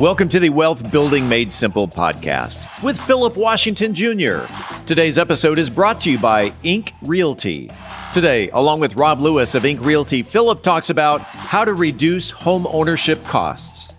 Welcome to the Wealth Building Made Simple podcast with Philip Washington Jr. Today's episode is brought to you by Ink Realty. Today, along with Rob Lewis of Ink Realty, Philip talks about how to reduce home ownership costs.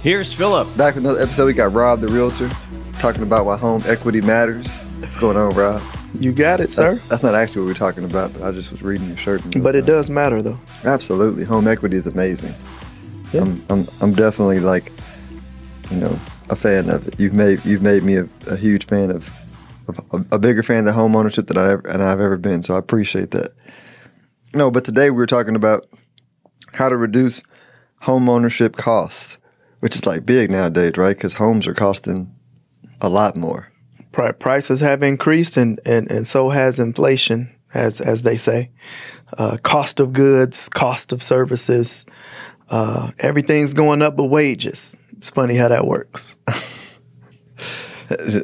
Here's Philip. Back with another episode, we got Rob the Realtor talking about why home equity matters. What's going on, Rob? You got it, sir. That's, that's not actually what we're talking about, but I just was reading your shirt. But it does matter, though. Absolutely. Home equity is amazing. Yeah. I'm, I'm, I'm definitely like, you know, a fan of it. You've made you've made me a, a huge fan of, of a, a, bigger fan of the home ownership than I ever, and I've ever been. So I appreciate that. No, but today we we're talking about how to reduce home ownership costs which is like big nowadays, right? Because homes are costing a lot more. Prices have increased, and, and, and so has inflation, as as they say. Uh, cost of goods, cost of services, uh, everything's going up, but wages. It's funny how that works.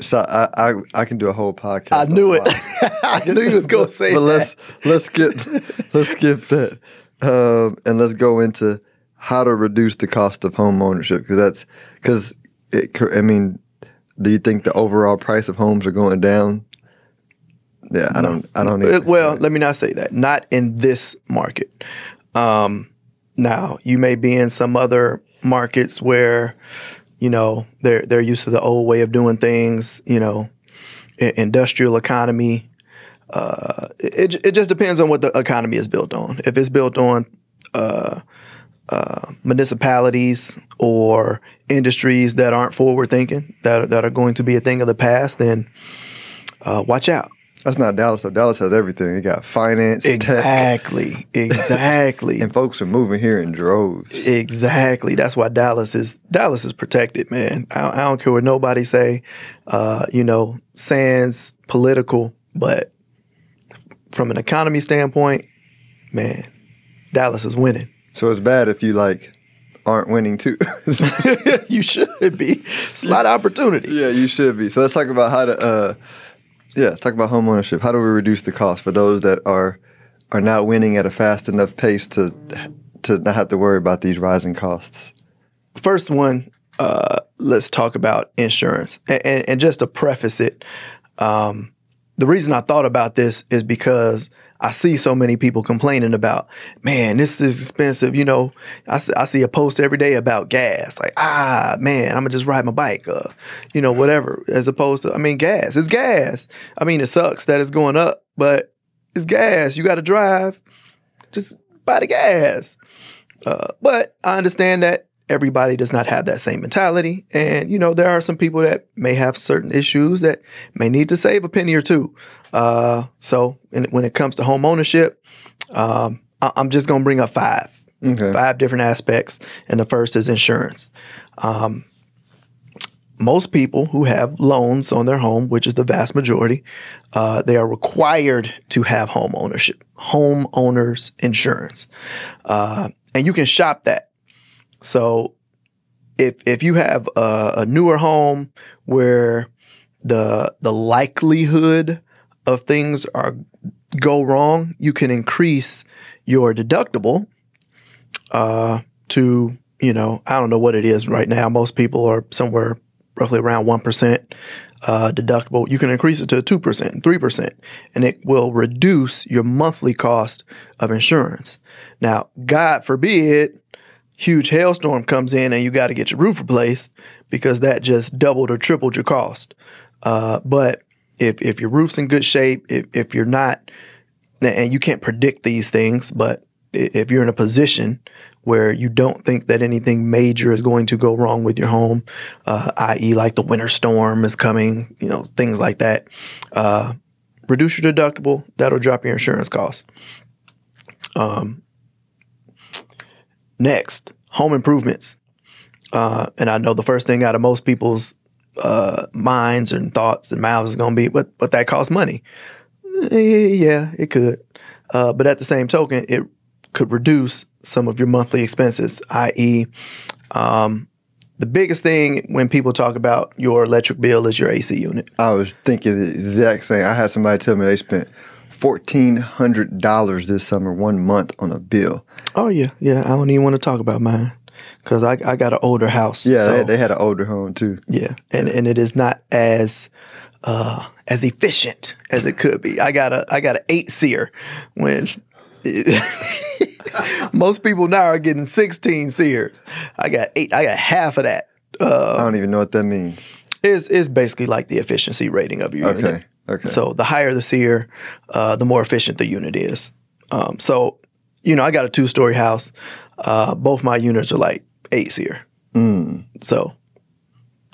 so I, I, I can do a whole podcast. I knew it. I knew you was gonna say. But let's let's get let's skip that, um, and let's go into how to reduce the cost of home ownership because that's because it. I mean, do you think the overall price of homes are going down? Yeah, I don't. I don't. Well, let me not say that. Not in this market. Um, now you may be in some other markets where, you know, they're they're used to the old way of doing things. You know, industrial economy. Uh, it it just depends on what the economy is built on. If it's built on uh, uh, municipalities or industries that aren't forward thinking, that, that are going to be a thing of the past, then uh, watch out. That's not Dallas. So Dallas has everything. You got finance, exactly, tech. exactly, and folks are moving here in droves. Exactly. That's why Dallas is Dallas is protected, man. I, I don't care what nobody say. Uh, you know, sans political, but from an economy standpoint, man, Dallas is winning. So it's bad if you like aren't winning too. you should be. It's a lot of opportunity. Yeah, you should be. So let's talk about how to. Uh, yeah, let's talk about home ownership. How do we reduce the cost for those that are are not winning at a fast enough pace to to not have to worry about these rising costs? First one, uh, let's talk about insurance. And, and, and just to preface it, um, the reason I thought about this is because I see so many people complaining about, man, this is expensive. You know, I, I see a post every day about gas. Like, ah, man, I'm gonna just ride my bike, uh, you know, whatever. As opposed to, I mean, gas. It's gas. I mean, it sucks that it's going up, but it's gas. You got to drive. Just buy the gas. Uh, but I understand that everybody does not have that same mentality. And, you know, there are some people that may have certain issues that may need to save a penny or two. Uh, so in, when it comes to home ownership, um, I, am just going to bring up five, okay. five different aspects. And the first is insurance. Um, most people who have loans on their home, which is the vast majority, uh, they are required to have home ownership, homeowners insurance. Uh, and you can shop that so if if you have a, a newer home where the the likelihood of things are go wrong, you can increase your deductible uh, to you know I don't know what it is right now. Most people are somewhere roughly around one percent uh, deductible. You can increase it to two percent, three percent, and it will reduce your monthly cost of insurance. Now, God forbid huge hailstorm comes in and you got to get your roof replaced because that just doubled or tripled your cost. Uh, but if if your roof's in good shape, if if you're not, and you can't predict these things, but if you're in a position where you don't think that anything major is going to go wrong with your home, uh, i.e., like the winter storm is coming, you know, things like that, uh, reduce your deductible. That'll drop your insurance costs. Um, Next, home improvements. Uh, and I know the first thing out of most people's uh, minds and thoughts and mouths is going to be, but but that costs money. Eh, Yeah, it could. Uh, but at the same token, it could reduce some of your monthly expenses, i.e., um, the biggest thing when people talk about your electric bill is your AC unit. I was thinking the exact same. I had somebody tell me they spent fourteen hundred dollars this summer, one month on a bill. Oh yeah, yeah. I don't even want to talk about mine because I, I got an older house. Yeah, so- they, they had an older home too. Yeah, and and it is not as uh, as efficient as it could be. I got a I got an eight seer when most people now are getting sixteen seers. I got eight. I got half of that. Uh, I don't even know what that means. is is basically like the efficiency rating of your Okay, unit. Okay. So the higher the seer, uh, the more efficient the unit is. Um, so you know, I got a two story house. Uh, both my units are like eight seer. Mm. So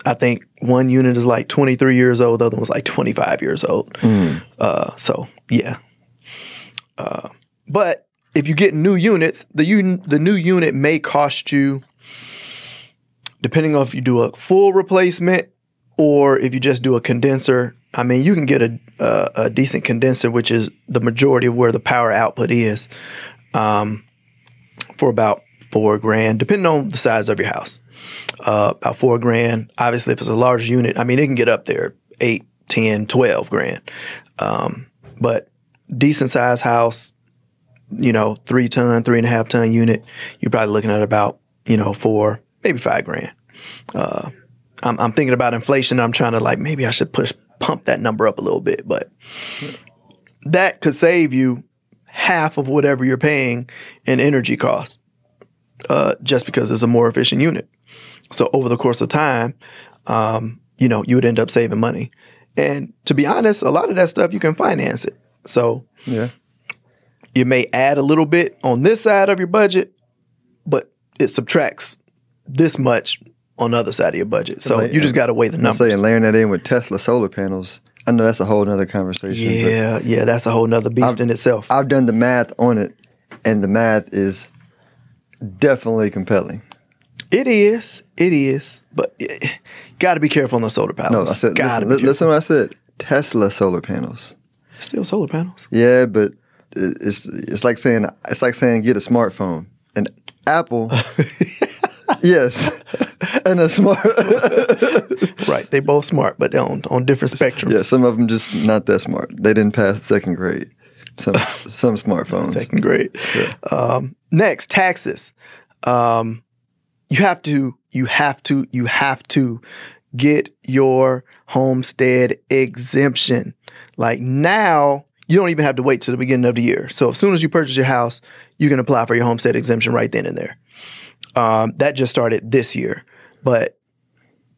I think one unit is like 23 years old, the other one's like 25 years old. Mm. Uh, so yeah. Uh, but if you get new units, the un- the new unit may cost you, depending on if you do a full replacement or if you just do a condenser. I mean, you can get a a, a decent condenser, which is the majority of where the power output is, um, for about four grand, depending on the size of your house. Uh, about four grand. Obviously, if it's a large unit, I mean, it can get up there eight, 10, 12 grand. Um, but decent size house, you know, three ton, three and a half ton unit, you're probably looking at about, you know, four, maybe five grand. Uh, I'm, I'm thinking about inflation. I'm trying to like, maybe I should push, pump that number up a little bit, but that could save you half of whatever you're paying in energy costs, uh, just because it's a more efficient unit. So over the course of time, um, you know, you would end up saving money. And to be honest, a lot of that stuff you can finance it. So Yeah. you may add a little bit on this side of your budget, but it subtracts this much on the other side of your budget. So like- you just got to weigh the numbers. I'm saying layering that in with Tesla solar panels. I know that's a whole nother conversation. yeah, yeah, that's a whole nother beast I've- in itself. I've done the math on it, and the math is definitely compelling. it is, it is, but got to be careful on the solar panels. No, I said got to listen, listen what I said. Tesla solar panels. Still solar panels. Yeah, but it's it's like saying it's like saying get a smartphone. And Apple, yes, and a smart. right, they both smart, but on on different spectrums. yeah, some of them just not that smart. They didn't pass second grade. Some some smartphones. second grade. Um, next, taxes. Um, you have to, you have to, you have to get your homestead exemption. Like now, you don't even have to wait till the beginning of the year. So as soon as you purchase your house, you can apply for your homestead exemption right then and there. Um, that just started this year, but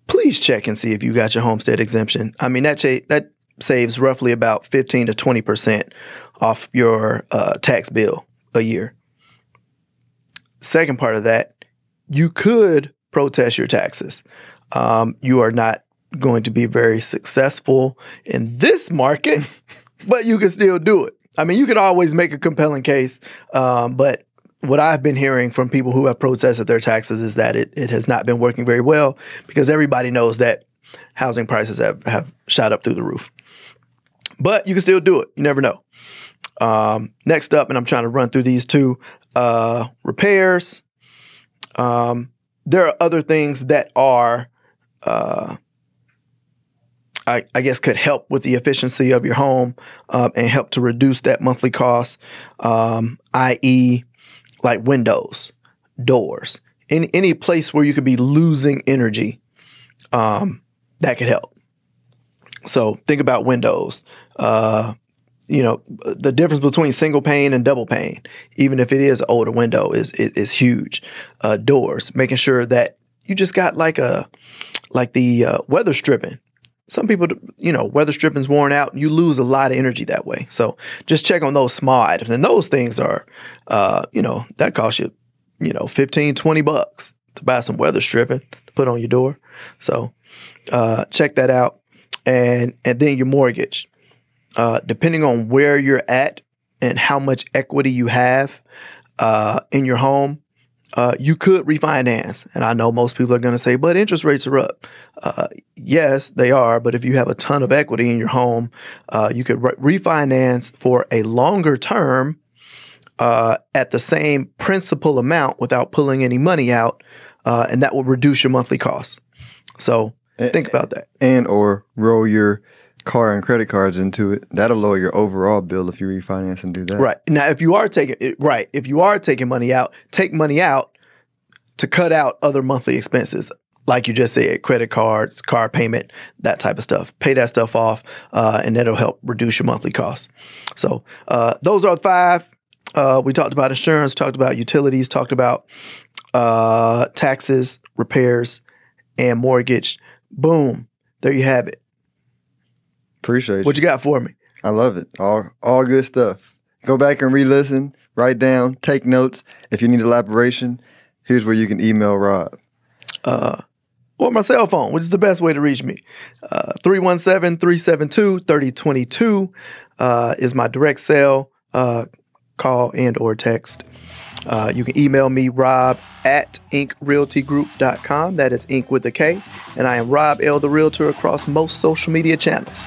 please check and see if you got your homestead exemption. I mean that cha- that saves roughly about fifteen to twenty percent off your uh, tax bill a year. Second part of that, you could protest your taxes. Um, you are not going to be very successful in this market, but you can still do it. I mean, you could always make a compelling case, um, but what I've been hearing from people who have protested their taxes is that it, it has not been working very well because everybody knows that housing prices have, have shot up through the roof. But you can still do it. You never know. Um, next up, and I'm trying to run through these two uh, repairs. Um, there are other things that are, uh, I, I guess, could help with the efficiency of your home um, and help to reduce that monthly cost, um, i.e., like windows, doors, any any place where you could be losing energy. Um, that could help. So think about windows. Uh, you know, the difference between single pane and double pane, even if it is an older window, is is, is huge. Uh, doors, making sure that you just got like a like the uh, weather stripping. Some people, you know, weather stripping's worn out, you lose a lot of energy that way. So just check on those small items, and those things are, uh, you know, that costs you, you know, 15, 20 bucks to buy some weather stripping to put on your door. So uh, check that out, and and then your mortgage uh, depending on where you're at and how much equity you have uh, in your home, uh, you could refinance. And I know most people are going to say, but interest rates are up. Uh, yes, they are. But if you have a ton of equity in your home, uh, you could re- refinance for a longer term uh, at the same principal amount without pulling any money out. Uh, and that will reduce your monthly costs. So think about that. And or roll your car and credit cards into it. That'll lower your overall bill if you refinance and do that. Right. Now, if you are taking right, if you are taking money out, take money out to cut out other monthly expenses. Like you just said, credit cards, car payment, that type of stuff. Pay that stuff off, uh, and that'll help reduce your monthly costs. So, uh, those are five. Uh, we talked about insurance, talked about utilities, talked about uh, taxes, repairs, and mortgage. Boom. There you have it. Appreciate What you got for me? I love it. All all good stuff. Go back and re-listen, write down, take notes. If you need elaboration, here's where you can email Rob. Uh, or my cell phone, which is the best way to reach me. Uh, 317-372-3022 uh, is my direct cell, uh, call and or text. Uh, you can email me, rob at inkrealtygroup.com. That is ink with a K. And I am Rob L. the Realtor across most social media channels.